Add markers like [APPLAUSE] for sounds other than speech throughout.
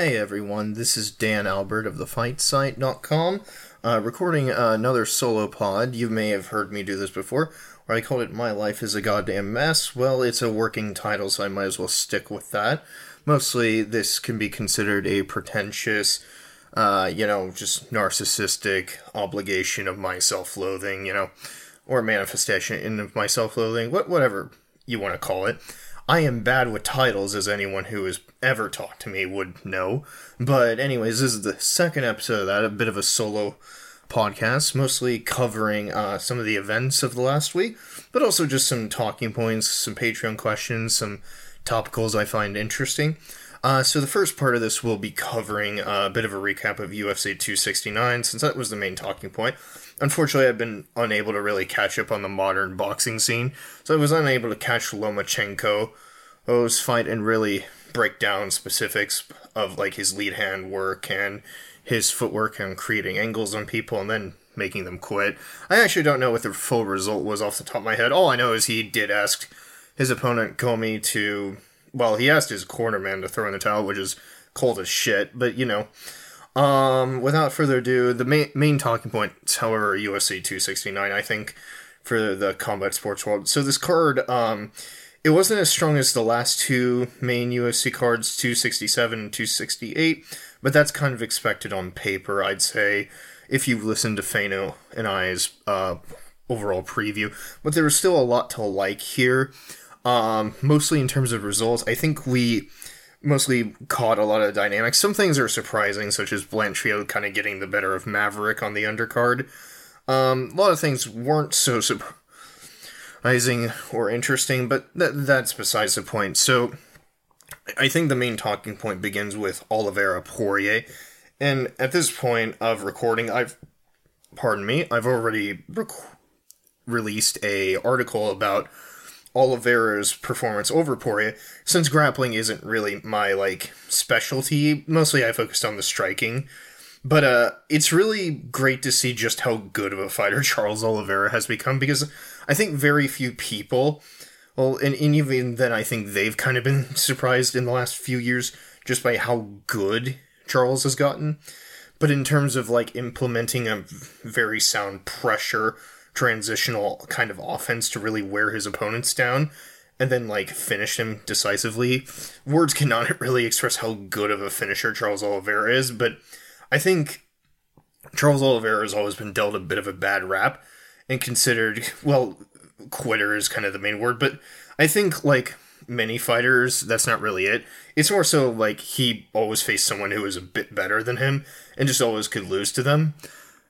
Hey everyone, this is Dan Albert of thefightsite.com, uh, recording another solo pod. You may have heard me do this before, where I called it My Life is a Goddamn Mess. Well, it's a working title, so I might as well stick with that. Mostly, this can be considered a pretentious, uh, you know, just narcissistic obligation of my self loathing, you know, or manifestation of my self loathing, whatever you want to call it. I am bad with titles, as anyone who has ever talked to me would know. But, anyways, this is the second episode of that, a bit of a solo podcast, mostly covering uh, some of the events of the last week, but also just some talking points, some Patreon questions, some topicals I find interesting. Uh, so, the first part of this will be covering a bit of a recap of UFC 269, since that was the main talking point. Unfortunately, I've been unable to really catch up on the modern boxing scene, so I was unable to catch Lomachenko's fight and really break down specifics of like his lead hand work and his footwork and creating angles on people and then making them quit. I actually don't know what the full result was off the top of my head. All I know is he did ask his opponent Commey to well, he asked his cornerman to throw in the towel, which is cold as shit, but you know, um, without further ado, the main, main talking points, however, UFC 269, I think, for the combat sports world. So this card, um, it wasn't as strong as the last two main UFC cards, 267 and 268, but that's kind of expected on paper, I'd say, if you've listened to Fano and I's uh, overall preview. But there was still a lot to like here, um, mostly in terms of results. I think we mostly caught a lot of dynamics. Some things are surprising, such as Blanchfield kind of getting the better of Maverick on the undercard. Um, a lot of things weren't so surprising or interesting, but th- that's besides the point. So, I think the main talking point begins with Oliveira Poirier, and at this point of recording, I've, pardon me, I've already rec- released a article about Oliveira's performance over Poirier, since grappling isn't really my like specialty, mostly I focused on the striking. But uh it's really great to see just how good of a fighter [LAUGHS] Charles Oliveira has become because I think very few people well and, and even then I think they've kind of been [LAUGHS] surprised in the last few years just by how good Charles has gotten. But in terms of like implementing a very sound pressure transitional kind of offense to really wear his opponents down and then like finish him decisively. Words cannot [LAUGHS] really express how good of a finisher Charles Oliveira is, but I think Charles Oliveira has always been dealt a bit of a bad rap and considered well, quitter is kind of the main word, but I think like many fighters, that's not really it. It's more so like he always faced someone who was a bit better than him and just always could lose to them.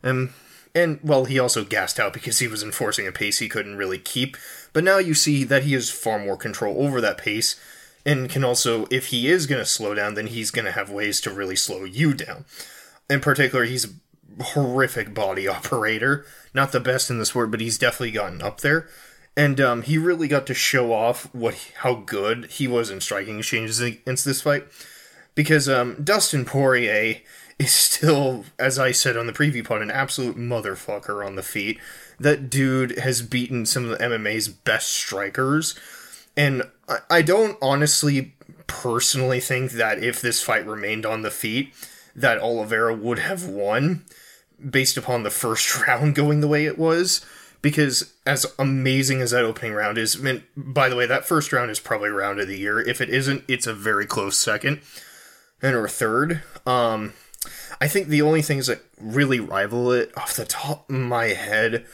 And and, well, he also gassed out because he was enforcing a pace he couldn't really keep. But now you see that he has far more control over that pace and can also, if he is going to slow down, then he's going to have ways to really slow you down. In particular, he's a horrific body [LAUGHS] operator. Not the best in the sport, but he's definitely gotten up there. And um, he really got to show off what how good he was in striking exchanges against this fight. Because um, Dustin Poirier is still, as I said on the preview pod, an absolute motherfucker on the feet. That dude has beaten some of the MMA's best strikers. And I don't honestly personally think that if this fight remained on the feet, that Oliveira would have won based upon the first [LAUGHS] round going the way it was. Because as amazing as that opening round is, I mean, by the way, that first round is probably round of the year. If it isn't, it's a very close second and or third. Um, I think the only things that really rival it off the top of my head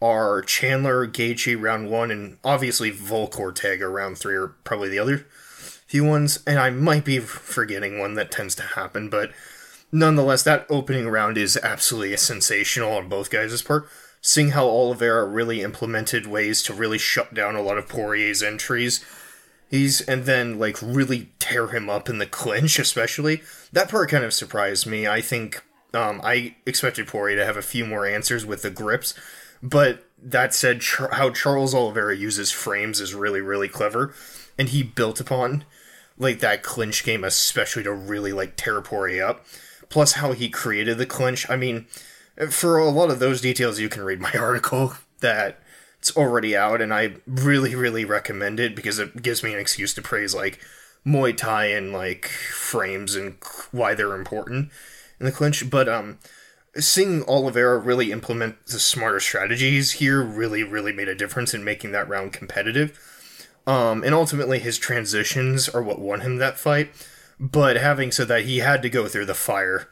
are Chandler, Gaethje round one, and obviously Volk Ortega round three are probably the other few ones. And I might be forgetting one that tends to happen, but nonetheless, that opening round is absolutely sensational on both guys' part. Seeing how Oliveira really implemented ways to really shut down a lot of Poirier's entries He's and then like really tear him up in the clinch, especially that part kind of surprised me. I think um, I expected Poirier to have a few more answers with the grips, but that said, Char- how Charles Oliveira uses frames is really really clever, and he built upon like that clinch game especially to really like tear Poirier up. Plus, how he created the clinch. I mean, for a lot of those details, you can read my [LAUGHS] article that it's already out, and I really, really recommend it because it gives me an excuse to praise like Muay Thai and like frames and why they're important in the clinch. But um, seeing Oliveira really implement the smarter strategies here really, really made a difference in making that round competitive. Um, and ultimately, his transitions are what won him that fight. But having said that, he had to go through the fire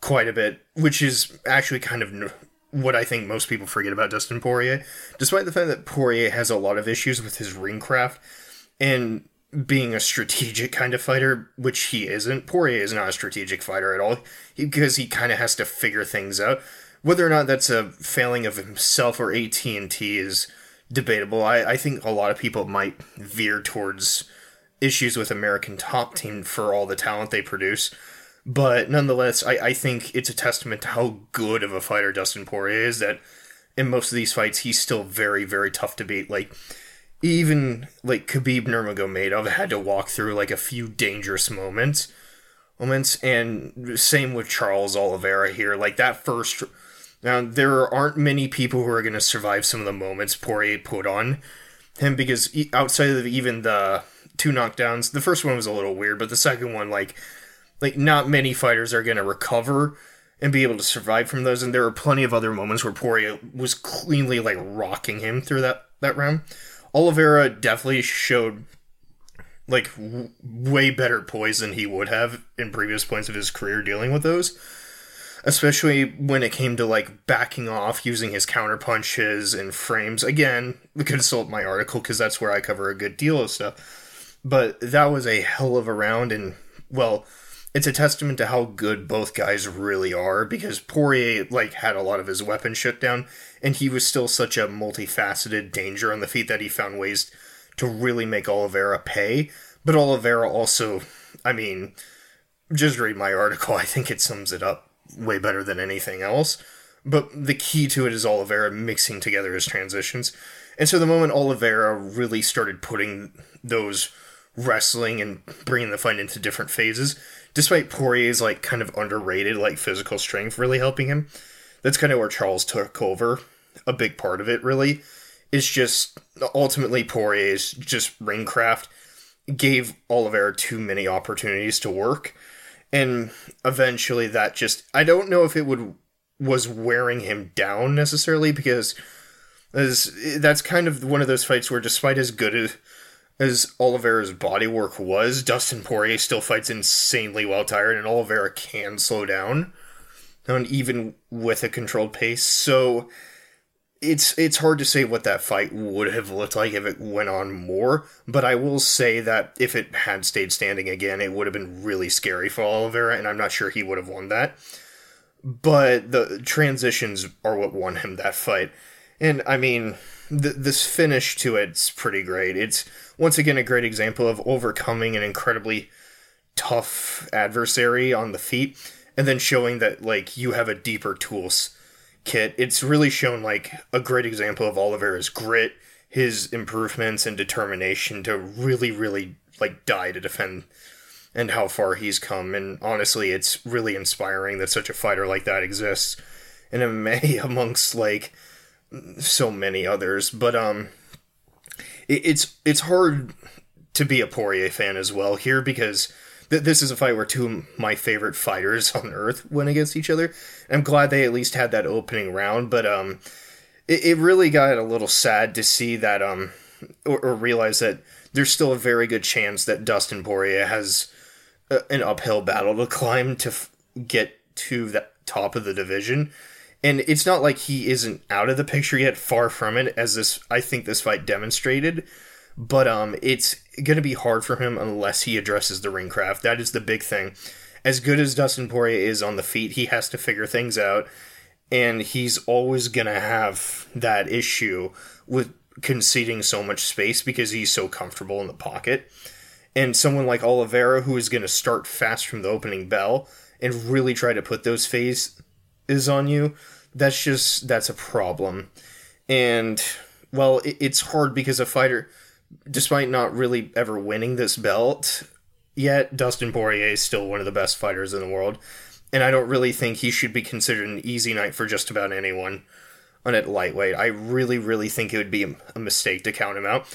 quite a bit, which is actually kind of what I think most people forget about Dustin Poirier. Despite the fact that Poirier has a lot of issues with his ring craft and being a strategic kind of fighter, which he isn't, Poirier is not a strategic fighter at all because he kind of has to figure things out. Whether or not that's a failing of himself or ATT is debatable. I, I think a lot of people might veer towards issues with American Top Team for all the talent they produce. But nonetheless, I, I think it's a testament to how good of a fighter Dustin Poirier is that in most of these fights, he's still very, very tough to beat. Like, even like Khabib Nurmagomedov had to walk through like a few dangerous moments moments and same with Charles Oliveira here like that first now there aren't many people who are going to survive some of the moments Poirier put on him because outside of even the two knockdowns the first one was a little weird but the second one like like not many fighters are going to recover and be able to survive from those and there are plenty of other moments where Poirier was cleanly like rocking him through that that round Oliveira definitely showed like w- way better poise than he would have in previous points of his career dealing with those. Especially when it came to like backing off using his counter punches and frames. Again, [LAUGHS] consult my article because that's where I cover a good deal of stuff. But that was a hell of a round, and well, it's a testament to how good both guys really are because Poirier like had a lot of his weapons shut down and he was still such a multifaceted danger on the feet that he found ways to really make Oliveira pay. But Oliveira also, I mean, just read my article, I think it sums it up way better than anything else. But the key to it is Oliveira mixing together his transitions. And so the moment Oliveira really started putting those wrestling and bringing the fight into different phases, despite Poirier's like kind of underrated like physical strength really helping him, that's kind of where Charles took over. A big part of it really is just ultimately Poirier's just ring craft gave Oliveira too many opportunities to work, and eventually that just I don't know if it would was wearing him down necessarily because as that's kind of one of those fights where despite as good as as Oliveira's body work was, Dustin Poirier still fights insanely well tired, and Oliveira can slow down, and even with a controlled pace. So it's it's hard to say what that fight would have looked like if it went on more. But I will say that if it had stayed standing again, it would have been really scary for Oliveira, and I'm not sure he would have won that. But the transitions are what won him that fight, and I mean, th- this finish to it's pretty great. It's once again a great example of overcoming an incredibly tough adversary on the feet and then showing that like you have a deeper tools kit. It's really shown like a great example of Oliveira's grit, his improvements and determination to really really like die to defend and how far he's come and honestly it's really inspiring that such a fighter like that exists in MMA [LAUGHS] amongst like so many others but um it's it's hard to be a Poirier fan as well here because th- this is a fight where two of my favorite fighters [LAUGHS] on earth went against each other. I'm glad they at least had that opening round, but um, it, it really got a little sad to see that um, or, or realize that there's still a very good chance that Dustin Poirier has a, an uphill battle to climb to f- get to the top of the division. And it's not like he isn't out of the picture yet, far from it, as this I think this fight demonstrated. But um it's gonna be hard for him unless he addresses the ring craft. That is the big thing. As good as Dustin Poirier is on the feet, he has to figure things out. And he's always gonna have that issue with conceding so much space because he's so comfortable in the pocket. And someone like Oliveira, who is going to start fast from the opening bell and really try to put those phase is on you, that's just that's a problem. And well, it, it's hard because a fighter, despite not really ever winning this belt yet, Dustin Poirier is still one of the best fighters in the world. And I don't really think he should be considered an easy night for just about anyone on it lightweight. I really, really think it would be a mistake to count him out.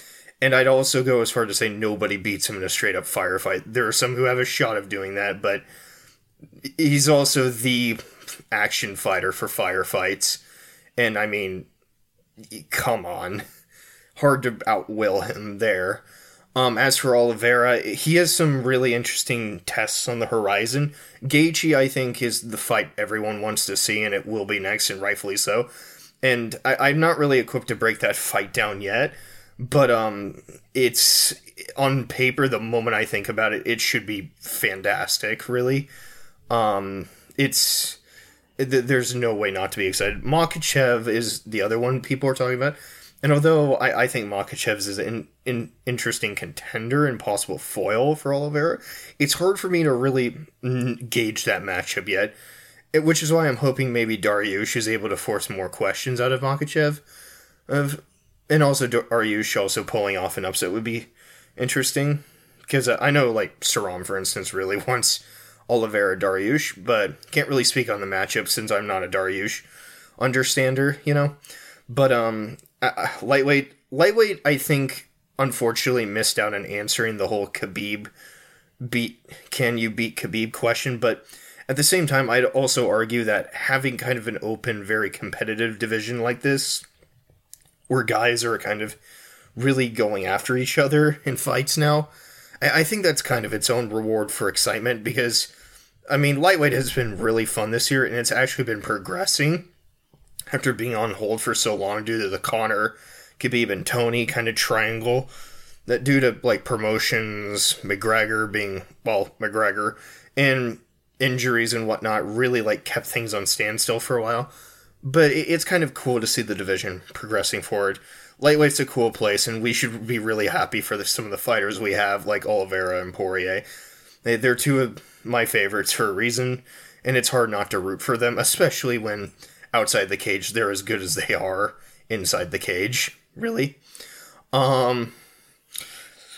And I'd also go as far to say nobody beats him in a straight up firefight. There are some who have a shot of doing that, but he's also the action fighter for firefights. And I mean, come on. Hard to outwill him there. Um, as for Oliveira, he has some really interesting tests on the horizon. Gaethje, I think, is the fight everyone wants to see, and it will be next, and rightfully so. And I, am not really equipped to break that fight down yet, but um, it's on paper. The moment I think about it, it should be fantastic. Really, um, it's there's no way not to be excited. Makhachev is the other one people are talking about. And although I, I think Makhachev is an in, interesting contender and possible foil for Oliveira, it's hard for me to really gauge that matchup yet. which is why I'm hoping maybe Dariush is able to force more questions out of Makhachev. Of, and also Dariush also pulling off an upset would be interesting. Because I know, like, Saram, for instance, really [LAUGHS] wants Oliveira Dariush, but can't really speak on the matchup since I'm not a Dariush understander, you know? But um, uh, lightweight, lightweight, I think unfortunately missed out on answering the whole Khabib beat can you beat Khabib question, but at the same time, I'd also argue that having kind of an open, very competitive division like this, where guys are kind of really going after each other in fights now, I, I think that's kind of its own reward for excitement because, I mean, lightweight has been really fun this year and it's actually been progressing after being on hold for so long due to the Conor, Khabib, and Tony kind of triangle. That due to like promotions, McGregor being well, McGregor, and injuries and whatnot, really like kept things on standstill for a while. But it's kind of cool to see the division progressing forward. Lightweight's a cool place, and we should be really happy for the, some of the fighters we have, like Oliveira and Poirier. They, they're two of my favorites for a reason, and it's hard not to root for them, especially when outside the cage they're as good as they are inside the cage really. Um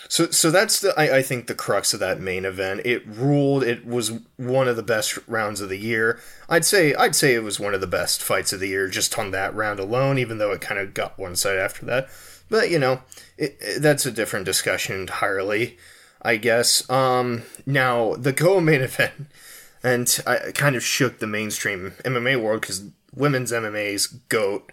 so so that's the I, I think the crux of that main event. It ruled it was one of the best rounds of the year. I'd say i'd say it was one of the best fights of the year just on that round alone even though it kind of got one side after that. But you know it, it, that's a different discussion entirely i guess um now the co-main [LAUGHS] event and I kind of shook the mainstream MMA world because women's MMA's GOAT.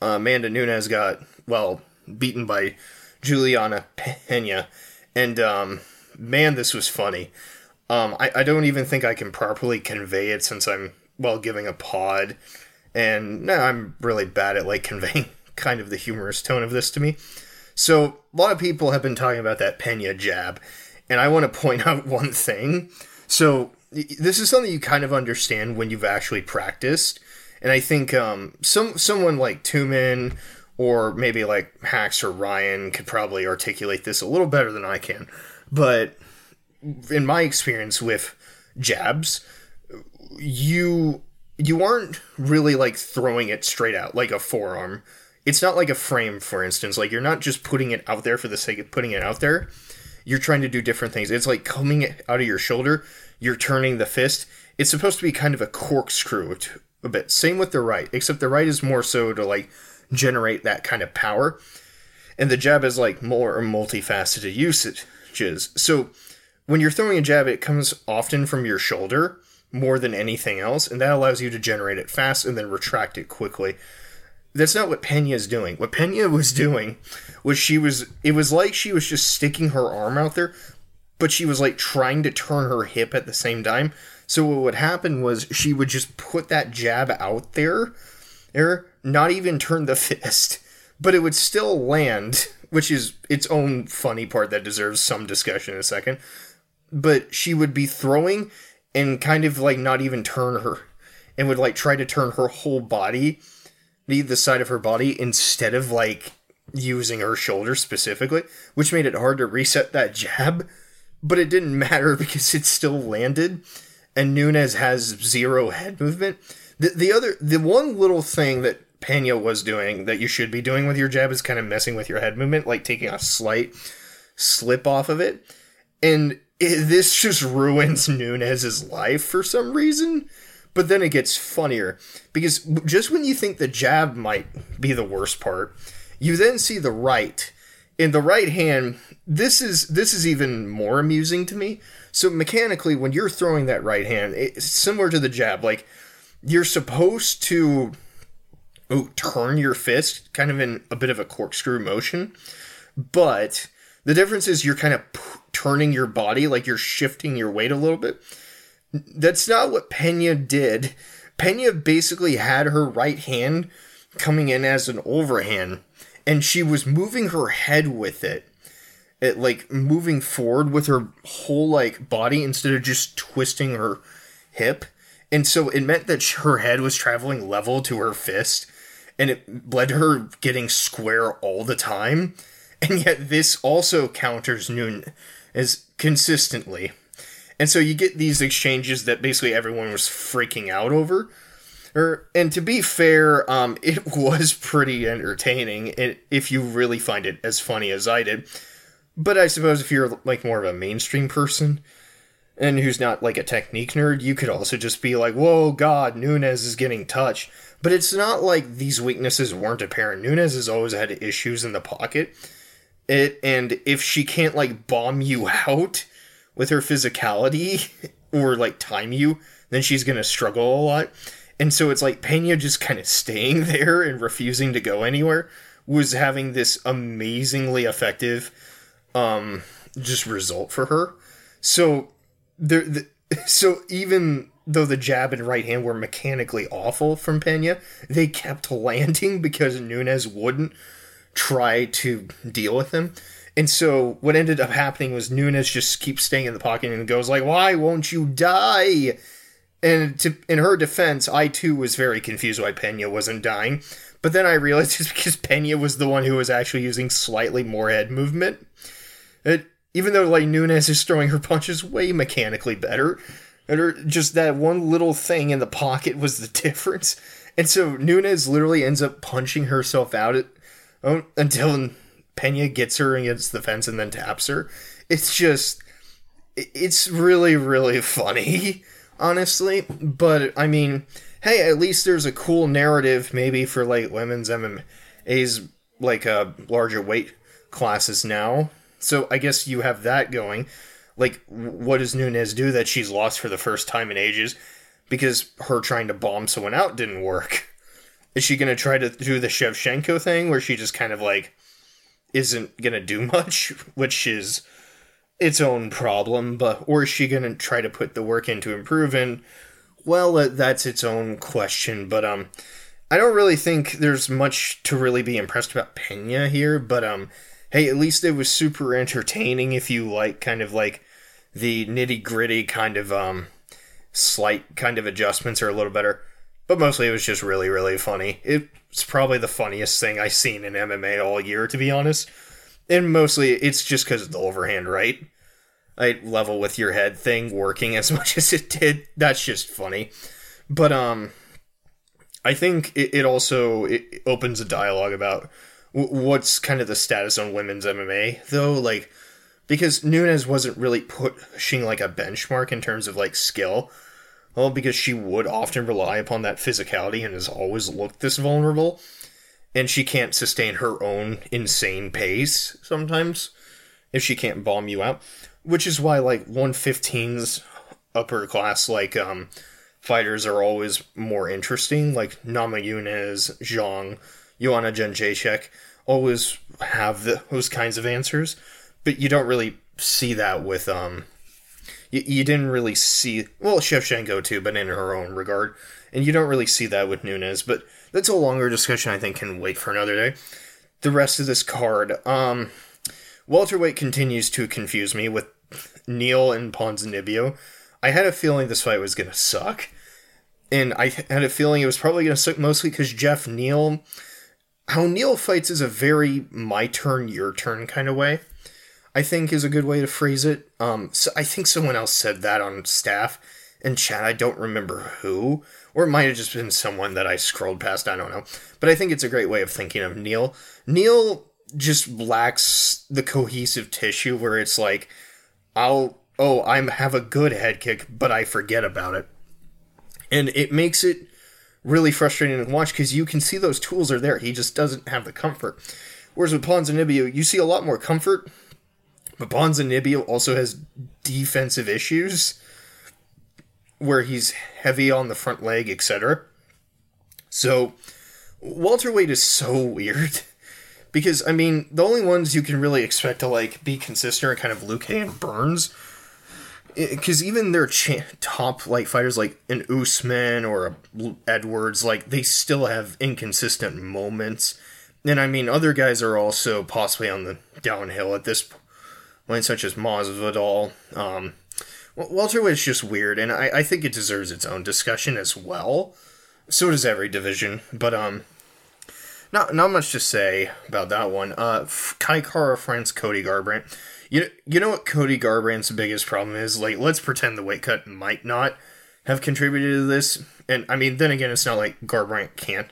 Uh, Amanda Nunes got, well, beaten by Julianna Pena. And, um, man, this was funny. Um, I, I don't even think I can properly convey it since I'm, well, giving a pod. And no, I'm really bad at, like, [LAUGHS] conveying kind of the humorous tone of this to me. So, a lot of people have been talking about that Pena jab. And I want to [LAUGHS] point out one thing. So, this is something you kind of understand when you've actually practiced and I think um, some someone like Tumen or maybe like Hacks or Ryan could probably articulate this a little better than I can. But in my experience with jabs, you you aren't really like throwing it straight out like a forearm. It's not like a frame, for instance. Like you're not just putting it out there for the sake of putting it out there. You're trying to do different things. It's like coming out of your shoulder. You're turning the fist. It's supposed to be kind of a corkscrew a bit. Same with the right, except the right is more so to like generate that kind of power, and the jab is like more multifaceted usages. So when you're throwing a jab, it comes often from your shoulder more than anything else, and that allows you to generate it fast and then retract it quickly. That's not what Pena is doing. What Pena was doing was she was it was like she was just sticking her arm out there, but she was like trying to turn her hip at the same time. So what would happen was she would just put that jab out there, or not even turn the [LAUGHS] fist, but it would still land, which is its own funny part that deserves some discussion in a second. But she would be throwing and kind of like not even turn her, and would like try to turn her whole body, the side of her body, instead of like using her shoulder specifically, which made it hard to reset that jab. But it didn't [LAUGHS] matter because it still landed and Nunes has zero head movement. The, the other, the one little thing that Pena was doing that you should be doing with your jab is kind of messing with your head movement, like taking a slight slip off of it. And it, this just [LAUGHS] ruins Nunes's life for some reason. But then it gets funnier because just when you think the jab might be the worst part, you then see the right in the right hand, this is this is even more amusing to me. So mechanically, when you're throwing that right hand, it's similar to the jab. Like you're supposed to ooh, turn your fist kind of in a bit of a corkscrew motion, but the difference is you're kind of p- turning your body, like you're shifting your weight a little bit. That's not what Pena did. Pena basically had her right hand coming in as an overhand, and she was moving her head with it. It like moving forward with her whole like body instead of just twisting her hip. And so it meant that her head was traveling level to her fist, and it led her getting square all the time. And yet this also counters Noon as consistently. And so you get these exchanges that basically everyone was freaking out over. Or, and to be fair, um, [LAUGHS] it was pretty entertaining if you really find it as funny as I did. But I suppose if you're like more of a mainstream person and who's not like a technique nerd, you could also just be like, "Whoa, God, Nunes is getting touched." But it's not like these weaknesses weren't apparent. Nunes has always had issues in the pocket. It and if she can't like bomb you [LAUGHS] out with her physicality [LAUGHS] or like time you, then she's gonna struggle a lot. And so it's like Pena just kind of staying [LAUGHS] there and refusing to go anywhere was having this amazingly effective um just result for her. So there the, [LAUGHS] so even though the jab and right hand were mechanically awful from Pena, they kept landing because Nunes wouldn't try to deal with him. And so what ended up happening was Nunes just keeps staying in the pocket and goes like, "Why won't you die?" And to, in her defense, I too was very confused why Pena wasn't dying. But then I realized [LAUGHS] it's because Pena was the one who was actually using slightly more head movement. It, even though like Nunes is throwing her punches way mechanically better, and just that one little thing in the pocket was the [LAUGHS] difference. And so Nunes literally ends up punching herself out at, oh, until Pena gets her against the fence and then taps her. It's just, it's really, really [LAUGHS] funny, honestly. But, I mean, hey, at least there's a cool narrative maybe for, like, women's MMA's, like, uh, larger weight classes now. So I guess you have that going. Like, what does Nunes do that she's lost for the first time in ages? Because her trying to bomb someone out didn't work. [LAUGHS] Is she going to try to do the Shevchenko thing where she just kind of like isn't going to do [LAUGHS] much, which is its own problem, but or is she going to try to put the work in to improve and well, that's its own question, but um I don't really think there's much to really be impressed about Pena here, but um hey, at least it was super entertaining if you like kind of like the nitty-gritty kind of um slight kind of adjustments are a little better. But mostly it was just really, really funny. It's probably the funniest thing I've seen in MMA all year, to be honest. And mostly it's just because of the overhand right. I level with your head thing working as [LAUGHS] much as it did. That's just funny. But um I think it, it also it opens a dialogue about w- what's kind of the status on women's MMA though, like because Nunes wasn't really pushing like a benchmark in terms of like skill well, because she would often rely upon that physicality and has always looked this vulnerable. And she can't sustain her own insane pace sometimes if she can't bomb you out. Which is why, like, 115's upper class, like, um, fighters are always more interesting. Like, Namajunas, Zhang, Joanna Jędrzejczyk always have the, those kinds of answers. But you don't really see that with, um, you, you didn't really see well Shevchenko too, but in her own regard, and you don't really see that with Nunes. But that's a longer discussion. I think can wait for another day. The rest of this card, um, welterweight continues to confuse me with Neal and Ponzinibbio. I had a feeling this fight was gonna suck, and I had a feeling it was probably gonna suck mostly because Geoff Neal. How Neal fights is a very my turn, your turn kind of way. I think is a good way to phrase it. Um, so I think someone else said that on staff in chat. I don't remember who, or it might have just been someone that I scrolled past. I don't know, but I think it's a great way of thinking of Neal. Neal just lacks the cohesive tissue where it's like, I'll oh I have a good head kick, but I forget about it, and it makes it really frustrating to watch because you can see those tools are there. He just doesn't have the comfort. Whereas with Ponzinibbio, you see a lot more comfort, but Ponzinibbio also has defensive issues where he's heavy on the front leg, etc. So welterweight is so weird [LAUGHS] because I mean the only ones you can really expect to like be consistent are kind of Luque and Burns. Because even their cha- top like fighters like an Usman or Edwards, like they still have inconsistent moments, and I mean other guys are also possibly on the downhill at this point, such as Masvidal. Um, is just weird, and I, I think it deserves its own discussion as well. So does every division, but um, not not much to say about that one. Uh, Kai Kara France Cody Garbrandt. You you know what Cody Garbrandt's biggest problem is? Like, let's pretend the weight cut might not have contributed to this, and I mean, then again, it's not like Garbrandt can't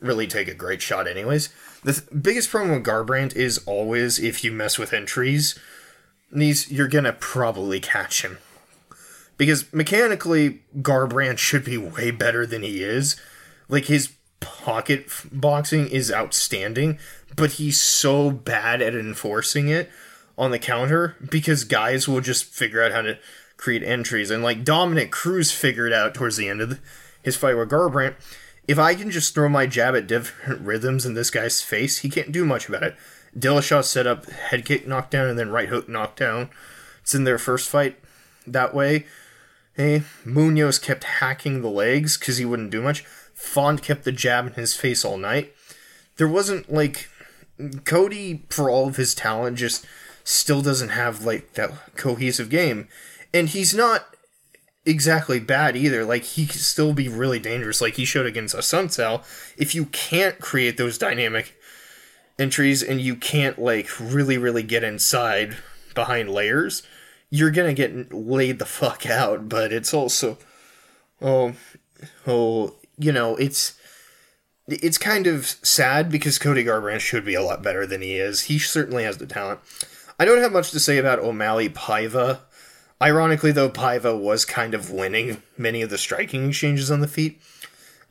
really take a great shot, anyways. The th- biggest problem with Garbrandt is always if you mess with entries, these you're gonna probably catch him because mechanically Garbrandt should be way better than he is. Like his pocket boxing is outstanding, but he's so bad at enforcing it on the counter because guys will just figure out how to create entries. And like Dominick Cruz figured out towards the end of the, his fight with Garbrandt, if I can just throw my jab at different [LAUGHS] rhythms in this guy's face, he can't do much about it. Dillashaw set up head kick knockdown and then right hook knockdown. It's in their first fight that way. Hey, Munhoz kept hacking the legs because he wouldn't do much. Font kept the jab in his face all night. There wasn't like Cody, for all of his talent, just still doesn't have like that cohesive game, and he's not exactly bad either. Like he can still be really dangerous, like he showed against Assunção. If you can't create those dynamic entries and you can't like really, really get inside behind layers, you're gonna get laid the fuck out. But it's also, oh, oh, you know, it's it's kind of sad because Cody Garbrandt should be a lot better than he is. He certainly has the talent. I don't have much to say about O'Malley Paiva. Ironically, though, Paiva was kind of winning many of the striking exchanges on the feet.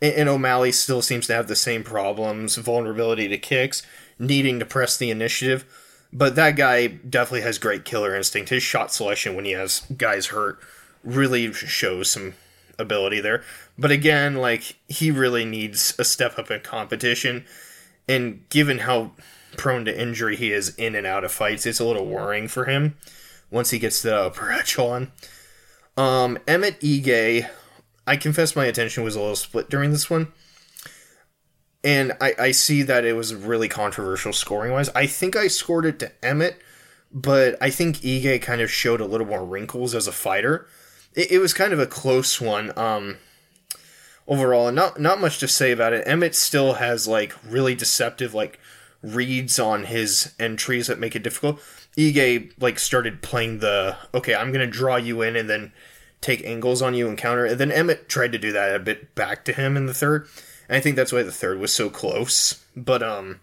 And O'Malley still seems to have the same problems vulnerability to kicks, needing to press the initiative. But that guy definitely has great killer instinct. His shot selection when he has guys hurt really shows some ability there. But again, like he really needs a step up in competition. And given how prone to injury he is in and out of fights, it's a little worrying for him once he gets the upper [LAUGHS] echelon. Um, Emmett Ige, I confess my attention was a little split during this one. And I, I see that it was really controversial scoring wise. I think I scored it to Emmett, but I think Ige kind of showed a little more wrinkles as a fighter. It, it was kind of a close one. Um, overall, not not much to say about it. Emmett still has like really deceptive like reads on his entries that make it difficult. Ige like started playing the okay, I'm gonna draw you in and then take angles on you and counter. And then Emmett tried to do that a bit back to him in the third. I think that's why the third was so close. But um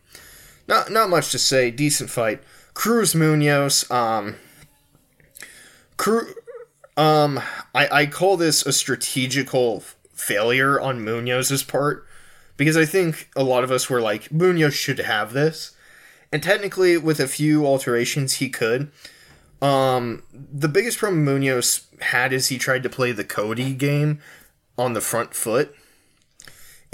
not not much to say. Decent fight. Cruz Munhoz, um Cruz um I, I call this a strategical failure on Munhoz's part because I think a lot of us were like, Munhoz should have this. And technically, with a few alterations, he could. Um, the biggest problem Munhoz had is he tried to play the Cody game on the front foot.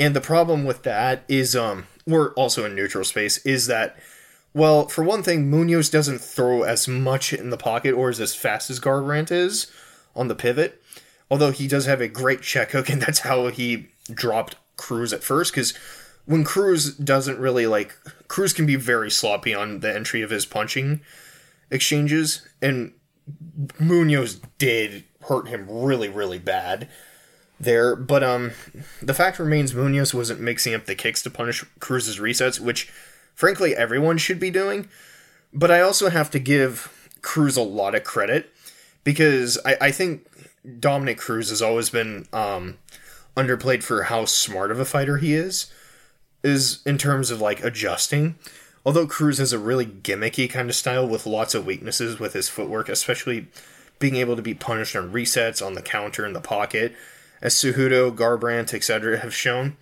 And the problem with that is, um, we're also in neutral space, is that, well, for one thing, Munhoz doesn't throw as much in the pocket or is as fast as Garbrandt is on the pivot. Although he does have a great check hook, [LAUGHS] and that's how he dropped Cruz at first, because when Cruz doesn't really like Cruz can be very sloppy on the entry of his punching exchanges, and Munhoz did hurt him really, really bad there. But um the fact remains Munhoz wasn't mixing up the kicks to punish Cruz's resets, which frankly everyone should be doing. But I also have to give Cruz a lot of credit because I, I think Dominick Cruz has always been um, underplayed for how smart of a fighter he is, is in terms of like adjusting. Although Cruz has a really gimmicky kind of style with lots of weaknesses with his footwork, especially being able to be punished on resets, on the counter, in the pocket, as Cejudo, Garbrandt, etc. have shown.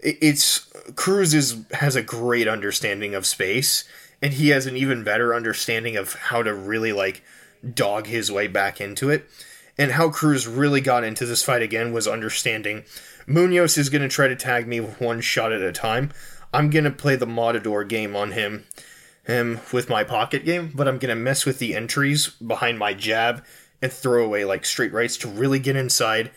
it's Cruz is has a great understanding of space, and he has an even better understanding of how to really like dog his way back into it. And how Cruz really got into this fight again was understanding Munhoz is going to try to tag me one shot at a time. I'm going to play the Matador game on him him with my pocket game, but I'm going to mess with the entries behind my jab and throw away like straight rights to really get inside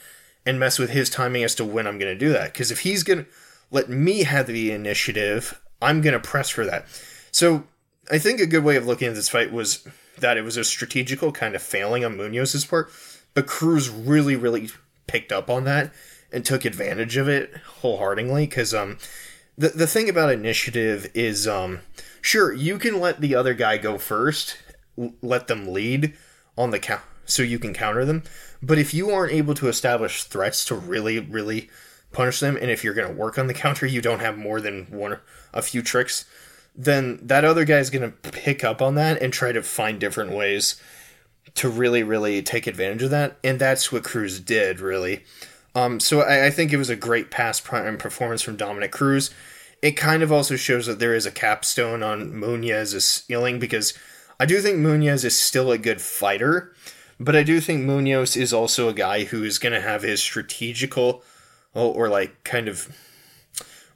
and mess with his timing as to when I'm going to do that. Because if he's going to let me have the initiative, I'm going to press for that. So I think a good way of looking at this fight was that it was a strategical kind of failing on Munhoz's part, but Cruz really, really picked up on that and took advantage of it wholeheartedly. Because um, the the thing about initiative is um, sure you can let the other guy go first, let them lead on the count, so you can counter them. But if you aren't able to establish threats to really, really punish them, and if you're going to work on the [LAUGHS] counter, you don't have more than one a few tricks, then that other guy is going to pick up on that and try to find different ways to really, really take advantage of that. And that's what Cruz did, really. Um, so I, I, think it was a great pass prime performance from Dominick Cruz. It kind of also shows that there is a capstone on Munhoz' ceiling because I do think Munhoz is still a good fighter, but I do think Munhoz is also a guy who is going to have his strategical or, like kind of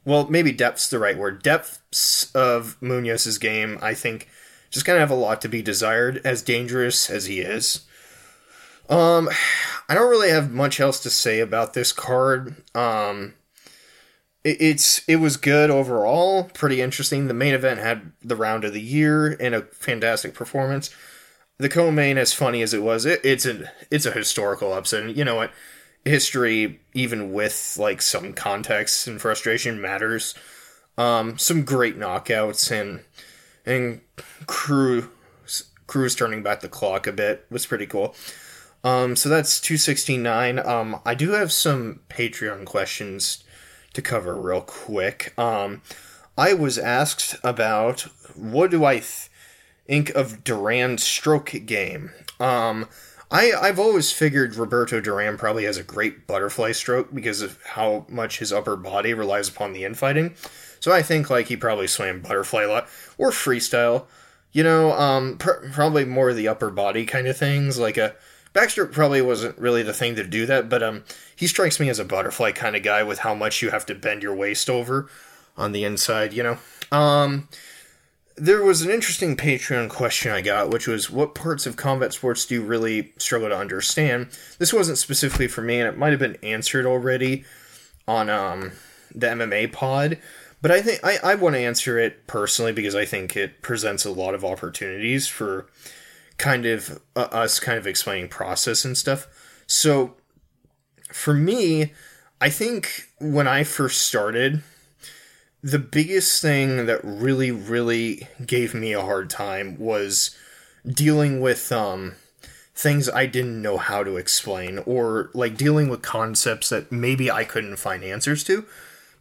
well, maybe depth's the right word. Depths of Munhoz's game, I think, just kind of have a lot to be desired, as dangerous as he is. Um, I don't really have much else to say about this card. Um, it, it's it was good overall, pretty interesting. The main event had the round of the year and a fantastic performance. The co-main, as funny as it was, it, it's a it's a historical upset. And you know what? history, even with like some context and frustration, matters. Um, some great knockouts and and Cruz Cruz turning back the clock a bit was pretty cool. Um, so that's 269. Um, I do have some Patreon questions to cover real quick. Um, I was asked about what do I th- think of Duran's stroke game. Um, I, I've always figured Roberto Duran probably has a great butterfly stroke because of how much his upper body relies upon the infighting. So I think like he probably swam butterfly a lot or freestyle. You know, um, pr- probably more the upper body kind of things. Like a backstroke probably wasn't really the thing to do that, but um, he strikes me as a butterfly kind of guy with how much you have to bend your waist over on the inside. You know, um, there was an interesting Patreon question I got, which was what parts of combat sports do you really struggle to understand? This wasn't specifically for me, and it might have been answered already on um, the MMA pod. But I think I, I want to answer it personally because I think it presents a lot of opportunities for kind of uh, us kind of explaining process and stuff. So for me, I think when I first started, the biggest thing that really, really gave me a hard time was dealing with um, things I didn't know how to explain, or like dealing with concepts that maybe I couldn't find answers to.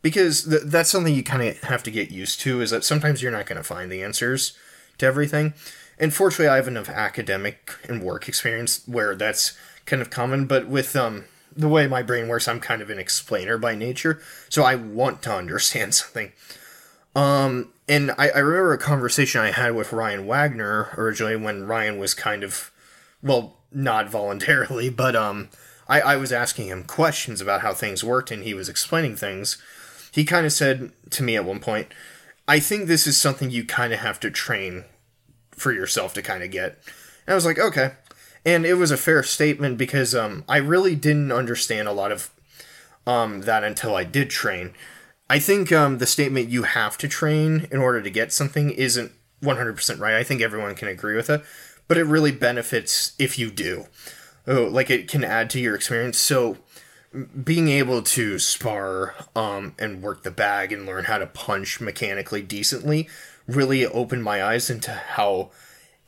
Because th- that's something you kind of have to get used to, is that sometimes you're not going to find the answers to everything. And fortunately, I have enough academic and work experience where that's kind of common, but with um, the way my brain works, I'm kind of an explainer by nature, so I want to [LAUGHS] understand something. Um, and I, I remember a conversation I had with Ryan Wagner originally when Ryan was kind of, well, not [LAUGHS] voluntarily, but um, I, I was asking him questions about how things worked, and he was explaining things. He kind of said to me at one point, I think this is something you kind of have to train for yourself to kind of get. And I was like, okay and it was a fair statement because um, I really didn't understand a lot of um, that until I did train. I think um, the statement "you have to train in order to get something" isn't 100% right. I think everyone can agree with it, but it really benefits if you do. Oh, like it can add to your experience. So being able to spar um, and work the bag and learn how to punch mechanically decently really opened my eyes into how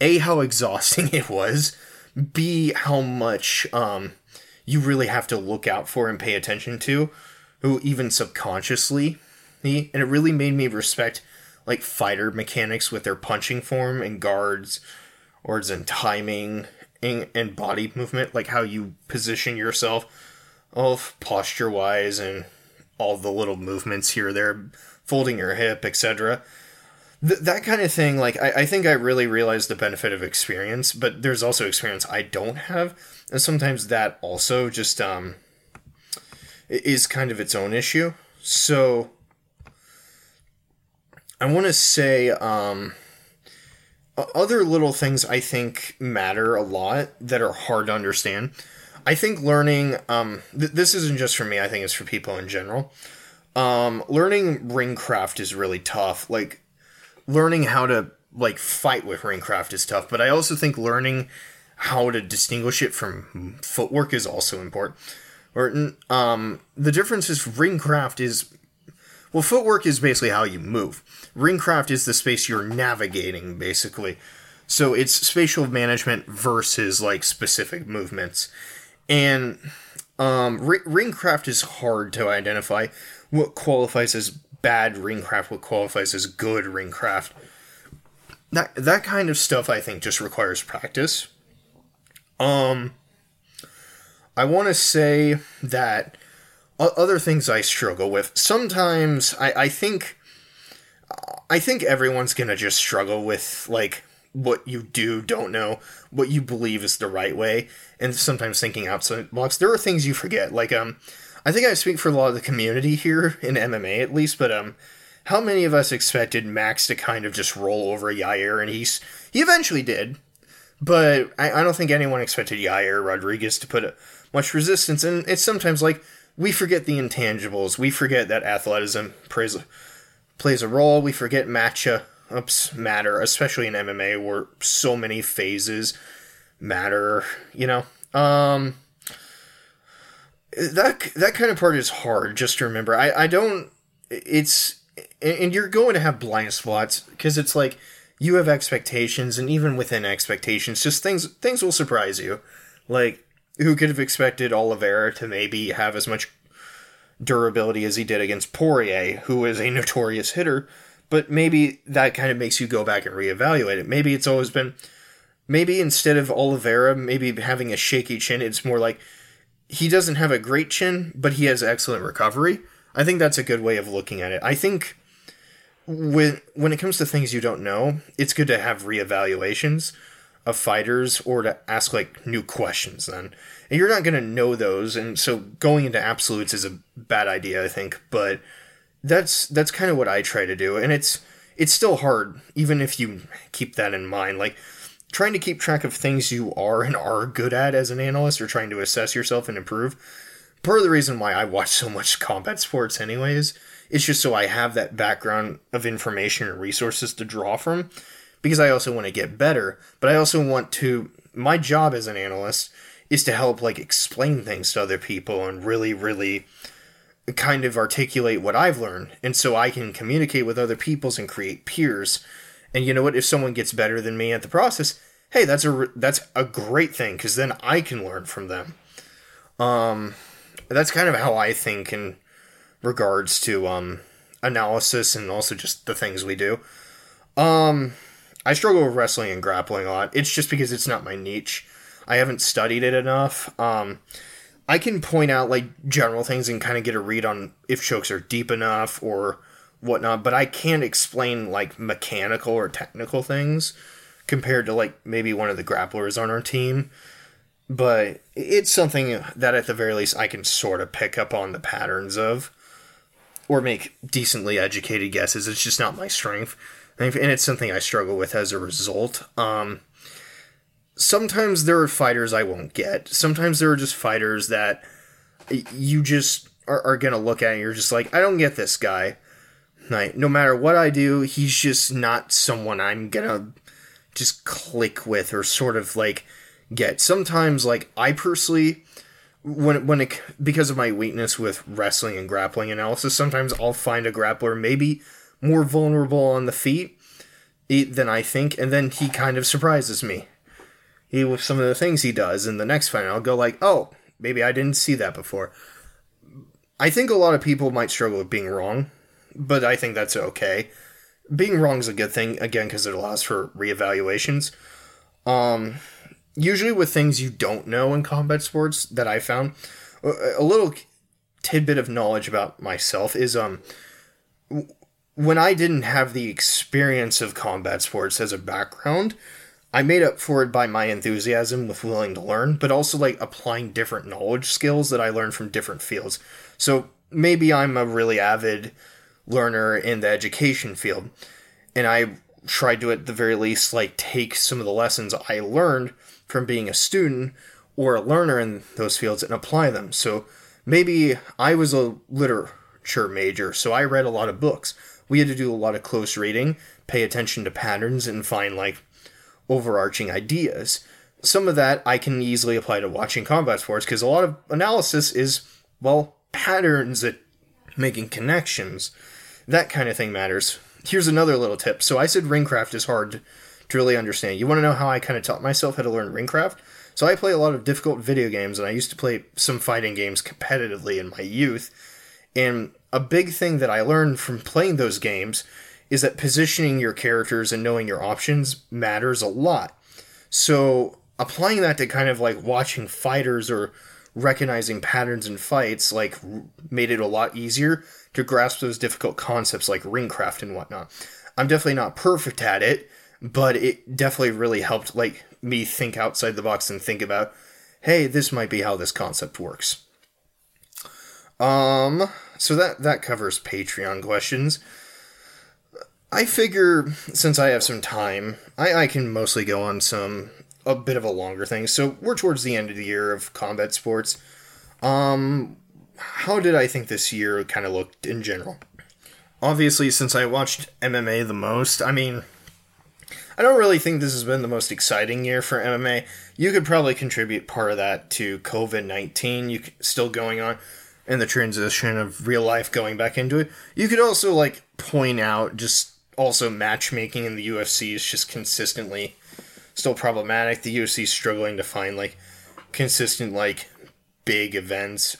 a how [LAUGHS] exhausting it was B, how much um, you really have to look out for and pay attention to, who even subconsciously. And it really made me respect like fighter mechanics with their punching form and guards, or and timing and, and body movement, like how you position yourself, both posture wise and all the little movements here, there, folding your hip, etc. Th- that kind of thing, like, I, I think I really realized the benefit of experience, but there's also experience I don't have. And sometimes that also just um, is kind of its own issue. So I want to say um, other little things I think matter a lot that are hard to understand. I think learning, um, th- this isn't just for me, I think it's for people in general. Um, learning ringcraft is really tough. Like, learning how to, like, fight with ringcraft is tough, but I also think learning how to distinguish it from footwork is also important. Or, um, the difference is ringcraft is, well, footwork is basically how you move. Ringcraft is the space you're navigating, basically. So it's spatial management versus, like, specific movements and um, ringcraft is hard to identify. What qualifies as bad ringcraft? What qualifies as good ringcraft? That that kind of stuff, I think, just requires practice. Um, I want to say that other things I struggle with. Sometimes I, I think I think everyone's gonna just struggle with like what you do don't know, what you believe is the right way, and sometimes thinking outside the box. There are things you forget. Like um, I think I speak for a lot of the community here in MMA at least, but um, how many of us expected Max to kind of just roll over Yair, and he's he eventually did, but I, I don't think anyone expected Yair Rodriguez to put a, much resistance, and it's sometimes like we forget the intangibles, we forget that athleticism plays plays a role, we forget matcha ups matter, especially in MMA where so many phases matter, you know. Um that that kind of part is hard just to remember. I I don't it's and you're going to have blind spots because it's like you have expectations and even within expectations just things things will surprise you. Like who could have expected Oliveira to maybe have as much durability as he did against Poirier, who is a notorious hitter, but maybe that kind of makes you go back and reevaluate it. Maybe it's always been, maybe instead of Oliveira, maybe having a shaky chin, it's more like he doesn't have a great chin, but he has excellent recovery. I think that's a good way of looking at it. I think when when it comes to things you don't know, it's good to have reevaluations of fighters or to ask like new questions then. And you're not going to know those and so going into absolutes is a bad idea, I think, but that's that's kind of what I try to do, and it's it's still hard, even if you keep that in mind. Like trying to keep track of things you are and are good at as an analyst, or trying to assess yourself and improve. Part of the reason why I watch so much [LAUGHS] combat sports, anyways, is just so I have that background of information and resources to draw from, because I also want to get better, but I also want to. My job as an analyst is to help like explain things to other people and really, really kind of articulate what I've learned, and so I can communicate with other peoples and create peers. And you know what? If someone gets better than me at the process, hey, that's a that's a great thing because then I can learn from them. Um, that's kind of how I think in regards to um analysis and also just the things we do. Um, I struggle with wrestling and grappling a lot. It's just because it's not my niche. I haven't studied it enough. Um, I can point out like general things and kind of get a read on if chokes are deep enough or whatnot, but I can't explain like mechanical or technical things compared to like maybe one of the grapplers on our team. But it's something that at the very least I can sort of pick up on the patterns of or make decently educated guesses. It's just not my strength. And it's something I struggle with as a result. Um, sometimes there are fighters I won't get. Sometimes there are just fighters that you just are, are gonna look at and you're just like, I don't get this guy. Like, no matter what I do, he's just not someone I'm gonna just click with or sort of like get. Sometimes, like, I personally, when when it because of my weakness with wrestling and grappling analysis, sometimes I'll find a grappler maybe more vulnerable on the feet eh, than I think, and then he kind of surprises me he with some of the things he does in the next fight. I'll go like, oh, maybe I didn't see that before. I think a lot of people might struggle with being wrong, but I think that's okay. Being wrong is a good thing again because it allows for reevaluations. Um, usually with things you don't know in combat sports that I found, a little tidbit of knowledge about myself is um when I didn't have the experience of combat sports as a background, I made up for it by my enthusiasm with willing to learn, but also like applying different knowledge skills that I learned from different fields. So maybe I'm a really avid learner in the education field, and I tried to at the very least like take some of the lessons I learned from being a student or a learner in those fields and apply them. So maybe I was a literature major, so I read a lot of books we had to do a lot of close reading, pay attention to patterns, and find like overarching ideas. Some of that I can easily apply to watching combat sports because a lot of analysis is, well, patterns at making connections. That kind of thing matters. Here's another little tip. So I said ringcraft is hard to really understand. You want to know how I kind of taught myself how to learn ringcraft? So I play a lot of difficult video games, and I used to play some fighting games competitively in my youth. And a big thing that I learned from playing those games is that positioning your characters and knowing your options matters a lot. So applying that to kind of like watching fighters or recognizing patterns in fights like made it a lot easier to grasp those difficult concepts like ringcraft and whatnot. I'm definitely not perfect at it, but it definitely really helped like me think outside the box and think about, hey, this might be how this concept works. Um, so that that covers Patreon questions. I figure since I have some time, I, I can mostly go on some a bit of a longer thing. So we're towards the end of the year of combat sports. Um, how did I think this year kind of looked in general? Obviously, since I watched MMA the most, I mean, I don't really think this has been the most exciting year for MMA. You could probably contribute part of that to COVID nineteen. You still going on and the transition of real life going back into it. You could also like point out just also matchmaking in the UFC is just consistently still problematic. The UFC is struggling to find like consistent like big events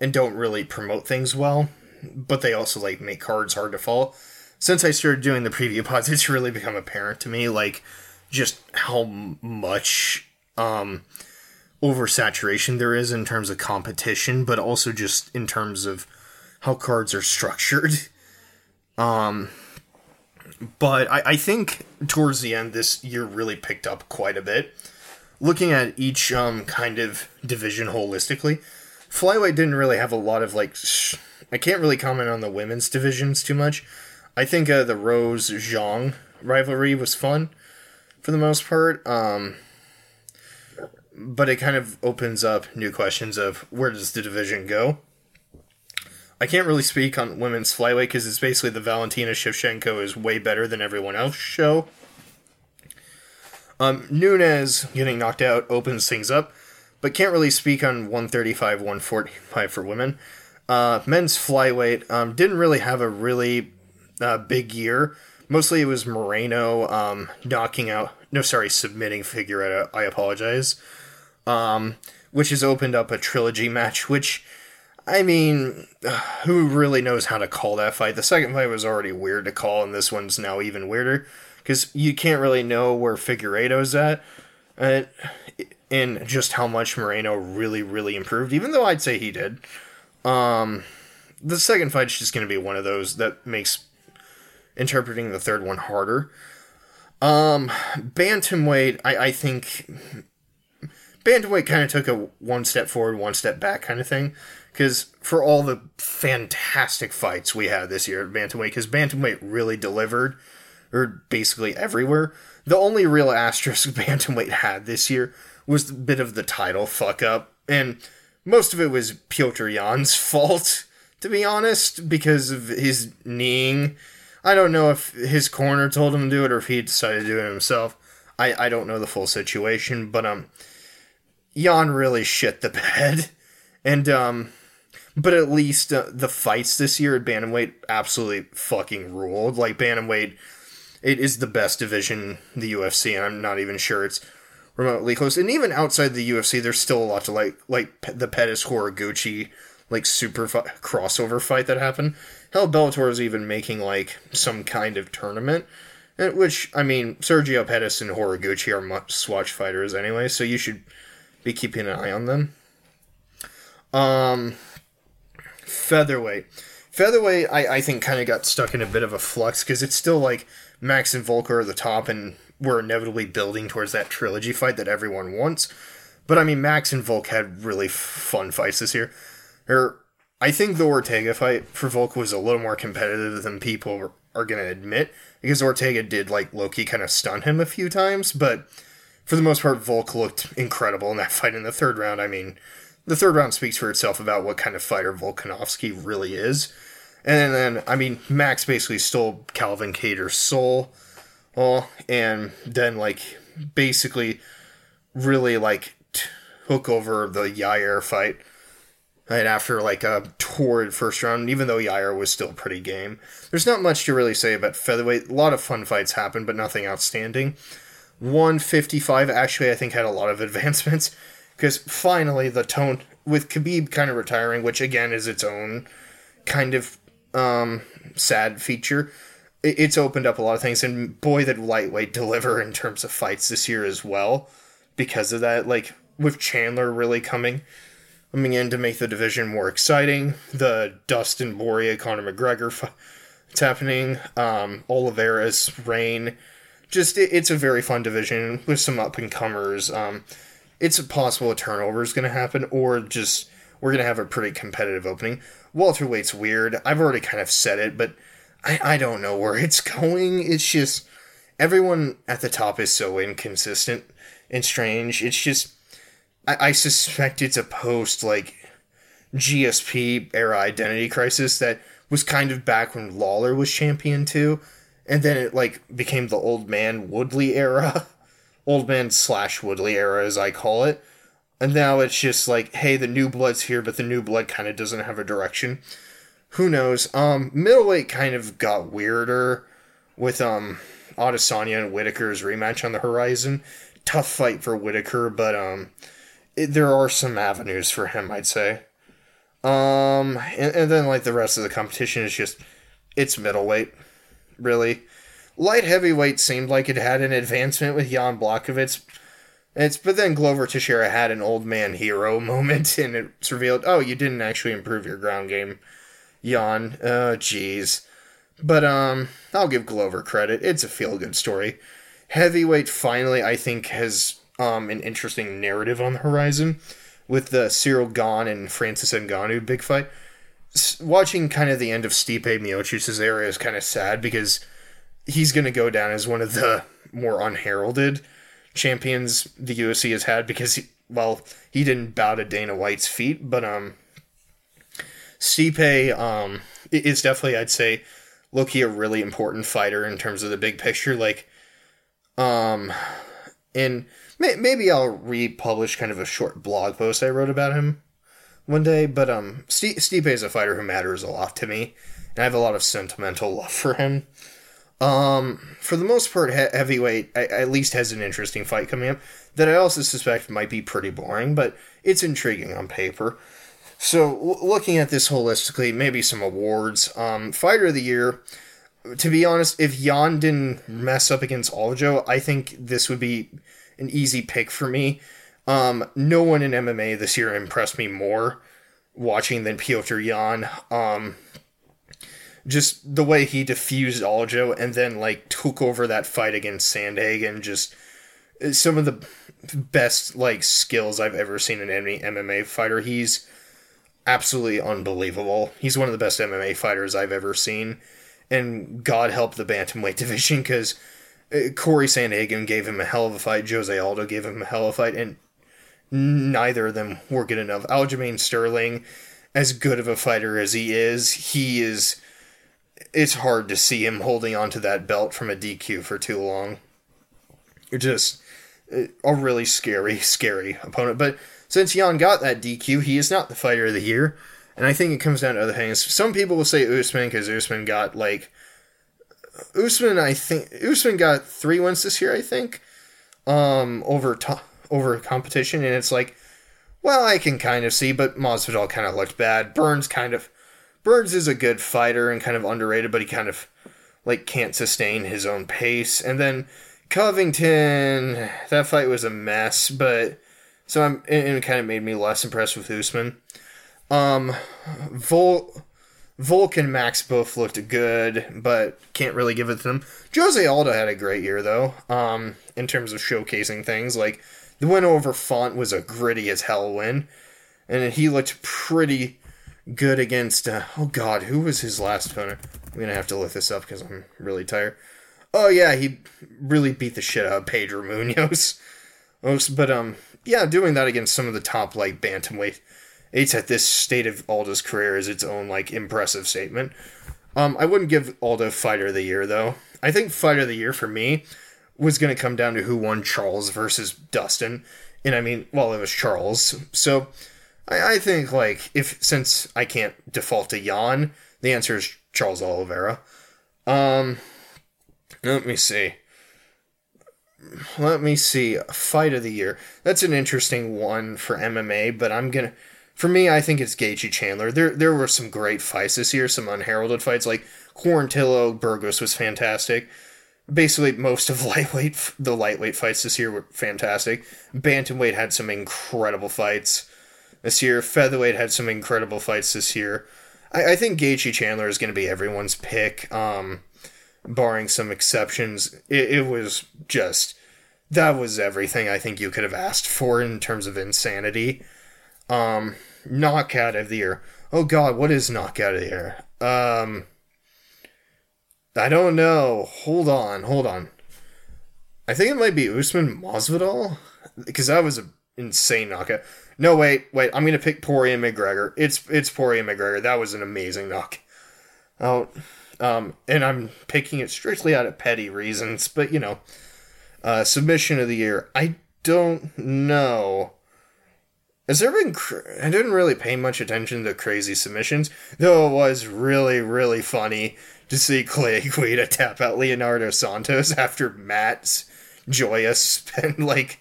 and don't really promote things well, but they also like make cards hard to fall. Since I started doing the preview pods, [LAUGHS] it's really become apparent to me like just how much um oversaturation there is in terms of competition, but also just in terms of how cards are structured. [LAUGHS] Um, but I, I think towards the end, this year really picked up quite a bit. Looking at each um, kind of division holistically, flyweight didn't really have a lot of like. Sh- I can't really comment on the women's divisions too much. I think uh, the Rose Zhang rivalry was fun for the most part. Um, but it kind of opens up new questions of where does the division go? I can't really speak on women's flyweight because it's basically the Valentina Shevchenko is way better than everyone else show. Um, Nunes getting knocked out opens things up, but can't really speak on 135, 145 for women. Uh, men's flyweight um, didn't really have a really uh, big year. Mostly it was Moreno um, knocking out, no, sorry, submitting Figueiredo. I apologize um, which has opened up a trilogy match, which, I mean, [SIGHS] who really knows how to call that fight? The second fight was already weird to call, and this one's now even weirder because you can't really know where Figueiredo's at. Uh, and just how much Moreno really, really improved, even though I'd say he did. Um, the second fight's just going to be one of those that makes interpreting the third one harder. Um, bantamweight, I, I think bantamweight kind of took a one step forward, one step back kind of thing. Because for all the fantastic fights we had this year at bantamweight, because bantamweight really delivered, or basically everywhere. The only real [LAUGHS] asterisk [LAUGHS] bantamweight had this year was a bit of the title fuck up, and most of it was Petr Yan's [LAUGHS] fault, to be honest, because of his kneeing. I don't know if his corner told him to do it or if he decided to do it himself. I, I don't know the full situation, but um, Yan really shit the [LAUGHS] bed, and um, but at least uh, the fights this year at bantamweight absolutely fucking ruled. Like bantamweight, it is the best division the UFC, and I'm not even sure it's remotely close. And even outside the UFC, there's still a lot to like, like the Pettis Horiguchi like super fi- crossover fight that happened. Hell, Bellator is even making like some kind of tournament. Which I mean, Sergio Pettis and Horiguchi are much swatch fighters anyway, so you should be keeping an eye on them. Um, featherweight. Featherweight, I, I think, kind of got stuck in a bit of a flux because it's still like Max and Volk are the top, and we're inevitably building towards that trilogy fight that everyone wants. But I mean, Max and Volk had really fun fights this year. Or I think the Ortega fight for Volk was a little more competitive than people are going to admit because Ortega did like Loki kind of stun him a few times, but for the most part, Volk looked incredible in that [LAUGHS] fight in the third round. I mean, the third round speaks for itself about what kind of fighter Volkanovski really is. And then, I mean, Max basically stole Calvin Kattar's soul. Oh, and then, like, basically really, like, took over the Yair fight. Right after, like, a torrid first round, even though Yair was still pretty game. There's not much to really say about featherweight. A lot of fun fights happened, but nothing outstanding. 155 actually, I think, had a lot of [LAUGHS] advancements because finally the tone with Khabib kind of retiring, which again is its own kind of um, sad feature. It's opened up a lot of things, and boy, did lightweight deliver in terms of fights this year as well. Because of that, like with Chandler really coming coming in to make the division more exciting, the Dustin Poirier Conor McGregor it's happening. Um, Oliveira's reign, just it, it's a very fun division with some up and comers. Um, it's possible a turnover is going to happen, or just we're going to have a pretty competitive opening. Welterweight's weird. I've already kind of said it, but I, I don't know where it's [LAUGHS] going. It's just everyone at the top is so inconsistent and strange. It's just I, I suspect it's a post like GSP era identity crisis that was kind of back when Lawler was champion too, and then it like became the old man Woodley era. [LAUGHS] old man slash Woodley era, as I call it. And now it's just like, hey, the new blood's here, but the new blood kind of doesn't have a direction. Who knows? Um, middleweight kind of got weirder with um Adesanya and Whittaker's rematch on the horizon. Tough fight for Whittaker, but um, it, there are some avenues for him, I'd say. Um, and, and then like the rest of the competition is just it's middleweight, really. Light heavyweight seemed like it had an advancement with Jan Blachowicz. It's but then Glover Teixeira had an old man hero [LAUGHS] moment, and it's revealed, oh, you didn't actually improve your ground game, Jan. Oh, jeez. But um, I'll give Glover credit. It's a feel good story. Heavyweight finally, I think, has um an interesting narrative on the horizon with the Cyril Gane and Francis Ngannou big fight. S- watching kind of the end of Stipe Miocic's era is kind of sad because he's going to go down as one of the more unheralded champions the UFC has had because, he, well, he didn't bow to Dana White's feet, but um, Stipe um is definitely, I'd say, Loki a really important fighter in terms of the big picture. Like, um, and may, maybe I'll republish kind of a short blog post I wrote about him one day. But um, Stipe is a fighter who matters a lot to me, and I have a lot of sentimental love for him. Um, for the most part, he- heavyweight I- at least has an interesting fight coming up that I also suspect might be pretty boring, but it's intriguing on paper. So, w- looking at this holistically, maybe some awards. Um, Fighter of the Year. To be honest, if Yan didn't mess up against Aljo, I think this would be an easy pick for me. Um, no one in MMA this year impressed me more watching than Piotr Yan. Um, just the way he defused Aljo and then like took over that fight against Sandhagen, just uh, some of the best like skills I've ever seen in any MMA fighter. He's absolutely unbelievable. He's one of the best MMA fighters I've ever seen, and God help the bantamweight [LAUGHS] division because uh, Corey Sandhagen gave him a hell of a fight. Jose Aldo gave him a hell of a fight, and neither of them were good enough. Aljamain Sterling, as good of a fighter as he is, he is it's hard to see him holding onto that belt from a DQ for too long. You're just uh, a really scary, scary opponent. But since Yan got that DQ, he is not the fighter of the year. And I think it comes down to other things. Some people will say Usman because Usman got like Usman. I think Usman got three wins this year. I think um, over to- over competition, and it's like, well, I can kind of see, but Masvidal kind of looked bad. Burns kind of Burns is a good fighter and kind of underrated, but he kind of like can't sustain his own pace. And then Covington, that fight was a mess, but so I'm and it kind of made me less impressed with Usman. Um, Vol. Volk and Max both looked good, but can't really give it to them. Jose Aldo had a great year though, um, in terms of showcasing things. Like the win over Font was a gritty as hell win, and he looked pretty good against. Uh, oh God, who was his last opponent? I'm gonna have to look this up because I'm really tired. Oh yeah, he really beat the shit out of Pedro [LAUGHS] Munhoz. But um, yeah, doing that against some of the top like bantamweight eights at this state of Aldo's career is its own like impressive statement. Um, I wouldn't give Aldo Fighter of the Year though. I think Fighter of the Year for me was going to come down to who won Charles versus Dustin, and I mean, well, it was Charles. So I, I think like if since I can't default to Yan, the answer is Charles Oliveira. Um, let me see. Let me see. Fight of the year. That's an interesting one for MMA, but I'm gonna. For me, I think it's Gaethje Chandler. There, there were some great fights this year. Some unheralded fights, like Quarantillo Burgos was fantastic. Basically, most of [LAUGHS] lightweight, the lightweight fights this year were fantastic. Bantamweight had some incredible fights this year. Featherweight had some incredible fights this year. I, I think Gaethje Chandler is going to be everyone's pick. Um, barring some exceptions. It, it was just that was everything I think you could have asked for in terms of insanity. Um, knockout of the year. Oh God, what is knockout of the year? Um, I don't know. Hold on, hold on. I think it might be Usman Masvidal because that was an insane knockout. No, wait, wait. I'm gonna pick Poirier McGregor. It's it's Poirier McGregor. That was an amazing knock. Um, and I'm picking it strictly out of petty reasons, but you know, uh, submission of the year. I don't know. Has there been? I didn't really pay much attention to crazy submissions, though it was really, really funny to see Clay [LAUGHS] Guida tap out Leonardo Santos after Matt's Joyous spent [LAUGHS] like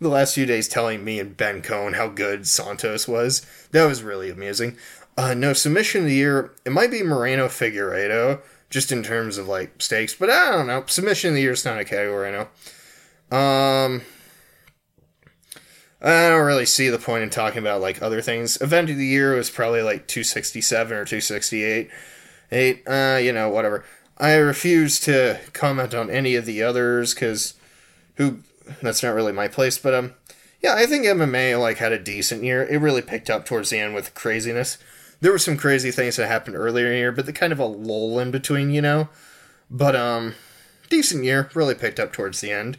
the last few days telling me and Ben Cohn how good Santos was. That was really amusing. Uh, no, submission of the year, it might be Moreno Figueiredo, just in terms of like stakes, but I don't know. Submission of the year is not a category I know. Um, I don't really see the point in talking about like other things. Event of the year was probably like 267 or 268. Eight, uh, you know, whatever. I refuse to comment on any of the others because who that's not really my place, but um yeah, I think MMA like had a decent year. It really picked up towards the end with craziness there were some crazy things that happened earlier in the year, but the kind of a lull in between, you know. But um, decent year, really picked up towards the end,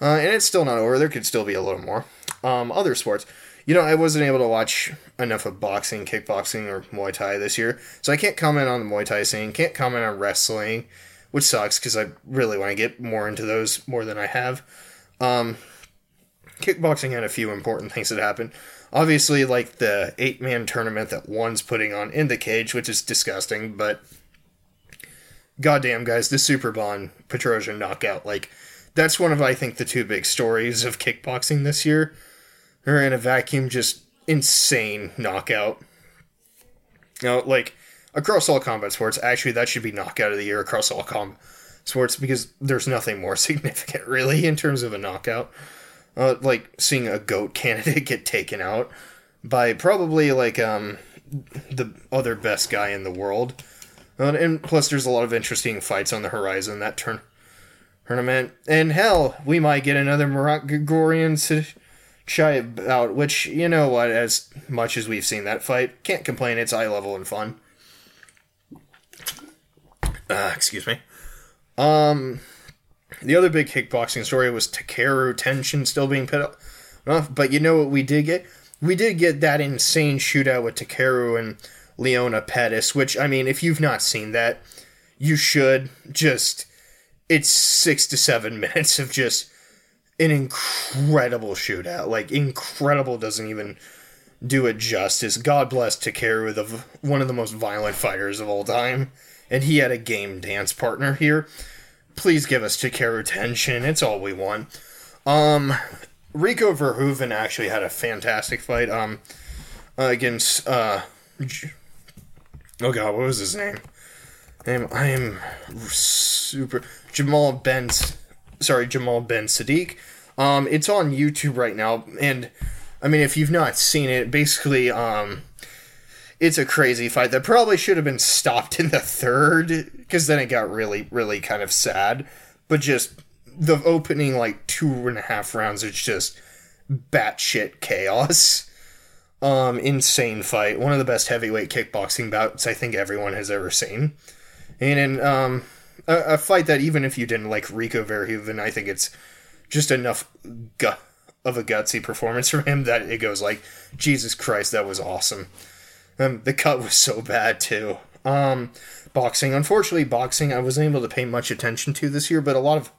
uh, and it's still not over. There could still be a little more. Um, other sports, you know, I wasn't able to watch enough of boxing, kickboxing, or Muay Thai this year, so I can't comment on the Muay Thai scene. Can't comment on wrestling, which sucks because I really want to get more into those more than I have. Um, kickboxing had a few important things that happened obviously like the eight man tournament that one's putting on in the cage, which is disgusting, but goddamn guys, the Super Bond Petrosyan knockout, like that's one of I think the two big stories of kickboxing this year. Or in a vacuum, just insane knockout. Know, like across all combat sports, actually that should be knockout of the year across all combat sports because there's nothing more [LAUGHS] significant really in terms of a knockout uh, like seeing a goat [LAUGHS] candidate get taken out by probably like um the other best guy in the world. Uh, and plus, there's a lot of interesting fights on the horizon that turn tournament. And hell, we might get another Marat Grigorian shy out, which you know what? As much as we've seen that fight, can't complain. It's eye level and fun. Uh, excuse me. Um, the other big kickboxing story was Takeru Tenshin still being put up. But you know what we did get? We did get that insane shootout with Takeru and Leona Pettas, which, I mean, if you've not seen that, you should. Just, it's six to seven [LAUGHS] minutes of just an incredible shootout. Like, incredible doesn't even do it justice. God bless Takeru, the, one of the most violent fighters of all time. And he had a game dance partner here please give us Takeru Tenshin. It's all we want. Um, Rico Verhoeven actually had a fantastic fight. Um, against uh, oh god, what was his name? Name I am super Jamal Ben. Sorry, Jamal Ben Saddik. Um, it's on YouTube right now, and I mean, if you've not seen it, basically, um, it's a crazy fight that probably should have been stopped in the third because then it got really, really kind of sad. But just the opening like two and a half rounds, it's just batshit chaos. Um, insane fight. One of the best heavyweight kickboxing bouts I think everyone has ever seen. And in um, a, a fight that even if you didn't like Rico Verhoeven, I think it's just enough gu- of a gutsy performance from him that it goes like, Jesus Christ, that was awesome. Um, the cut was so bad too. Um, boxing, unfortunately, boxing I wasn't able to pay much attention to this year, but a lot of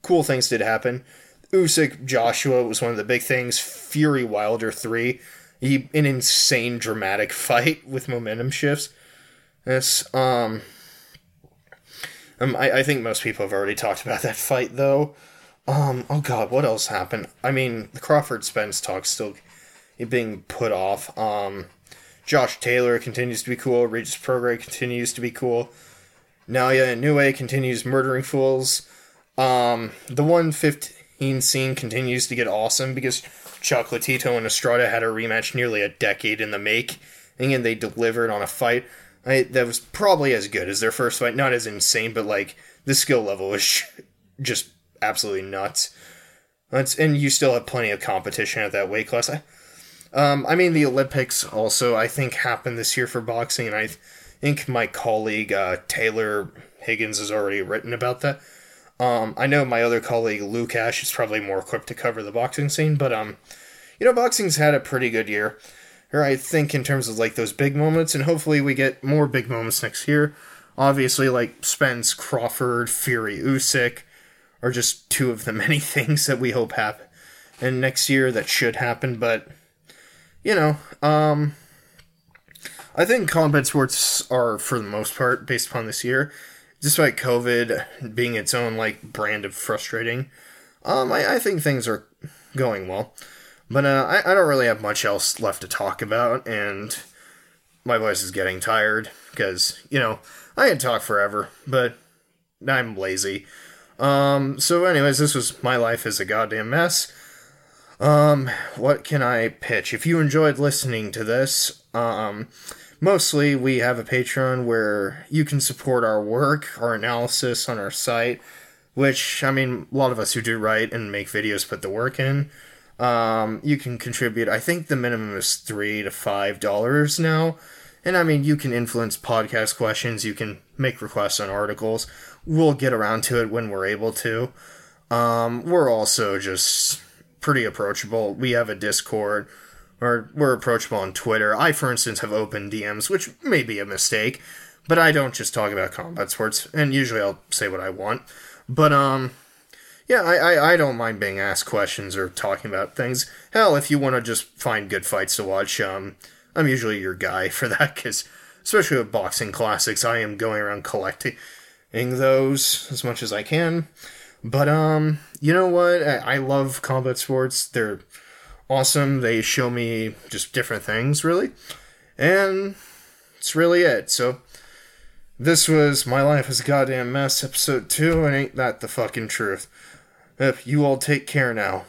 cool things did happen. Usyk Joshua was one of the big things. Fury Wilder three, he, an insane dramatic [LAUGHS] fight with momentum shifts. This um, um I, I think most people have already talked about that fight though. Um, oh god, what else happened? I mean, the Crawford Spence talk still being put off. Um, Josh Taylor continues to be cool. Regis Prograis continues to be cool. Naoya Inoue continues murdering fools. Um, the 115 scene continues to get awesome because Chocolatito and Estrada had a rematch nearly a decade in the make, and they delivered on a fight I, that was probably as good as their first fight. Not as insane, but like the skill level was [LAUGHS] just absolutely nuts. That's, and you still have plenty of competition at that weight class. I, um, I mean, the Olympics also, I think, happened this year for boxing, and I think my colleague uh, Taylor Higgins has already written about that. Um, I know my other colleague Luke Ash is probably more equipped to cover the boxing scene, but um, you know, boxing's had a pretty good year. I think in terms of like those big moments, and hopefully we get more big moments next year. Obviously, like Spence, Crawford, Fury, Usyk are just two of the [LAUGHS] many things that we hope happen. And next year that should happen, but you know, um, I think combat sports are, for the most part, based upon this year, despite COVID being its own like brand of frustrating. Um, I, I think things are going well, but uh, I, I don't really have much else left to talk about, and my voice is getting tired because you know I can talk forever, but I'm lazy. Um, so, anyways, this was my life is a goddamn mess. Um, what can I pitch? If you enjoyed listening to this, um, mostly we have a Patreon where you can support our work, our analysis on our site, which, I mean, a lot of us who do write and make videos put the work in. Um, you can contribute, I think the minimum is three to five dollars now. And I mean, you can influence podcast questions, you can make requests on articles. We'll get around to it when we're able to. Um, we're also just pretty approachable. We have a Discord, or we're approachable on Twitter. I, for instance, have open DMs, which may be a mistake, but I don't just talk about combat sports, and usually I'll say what I want. But, um, yeah, I, I, I don't mind being asked questions or talking about things. Hell, if you want to just find good fights to watch, um, I'm usually your guy [LAUGHS] for that, because especially with boxing classics, I am going around collecting those as much as I can. But um, you know what? I, I love combat sports. They're awesome. They show me just different things, really, and it's really it. So this was my life is a goddamn mess, episode two, and ain't that the fucking truth? If you all take care now.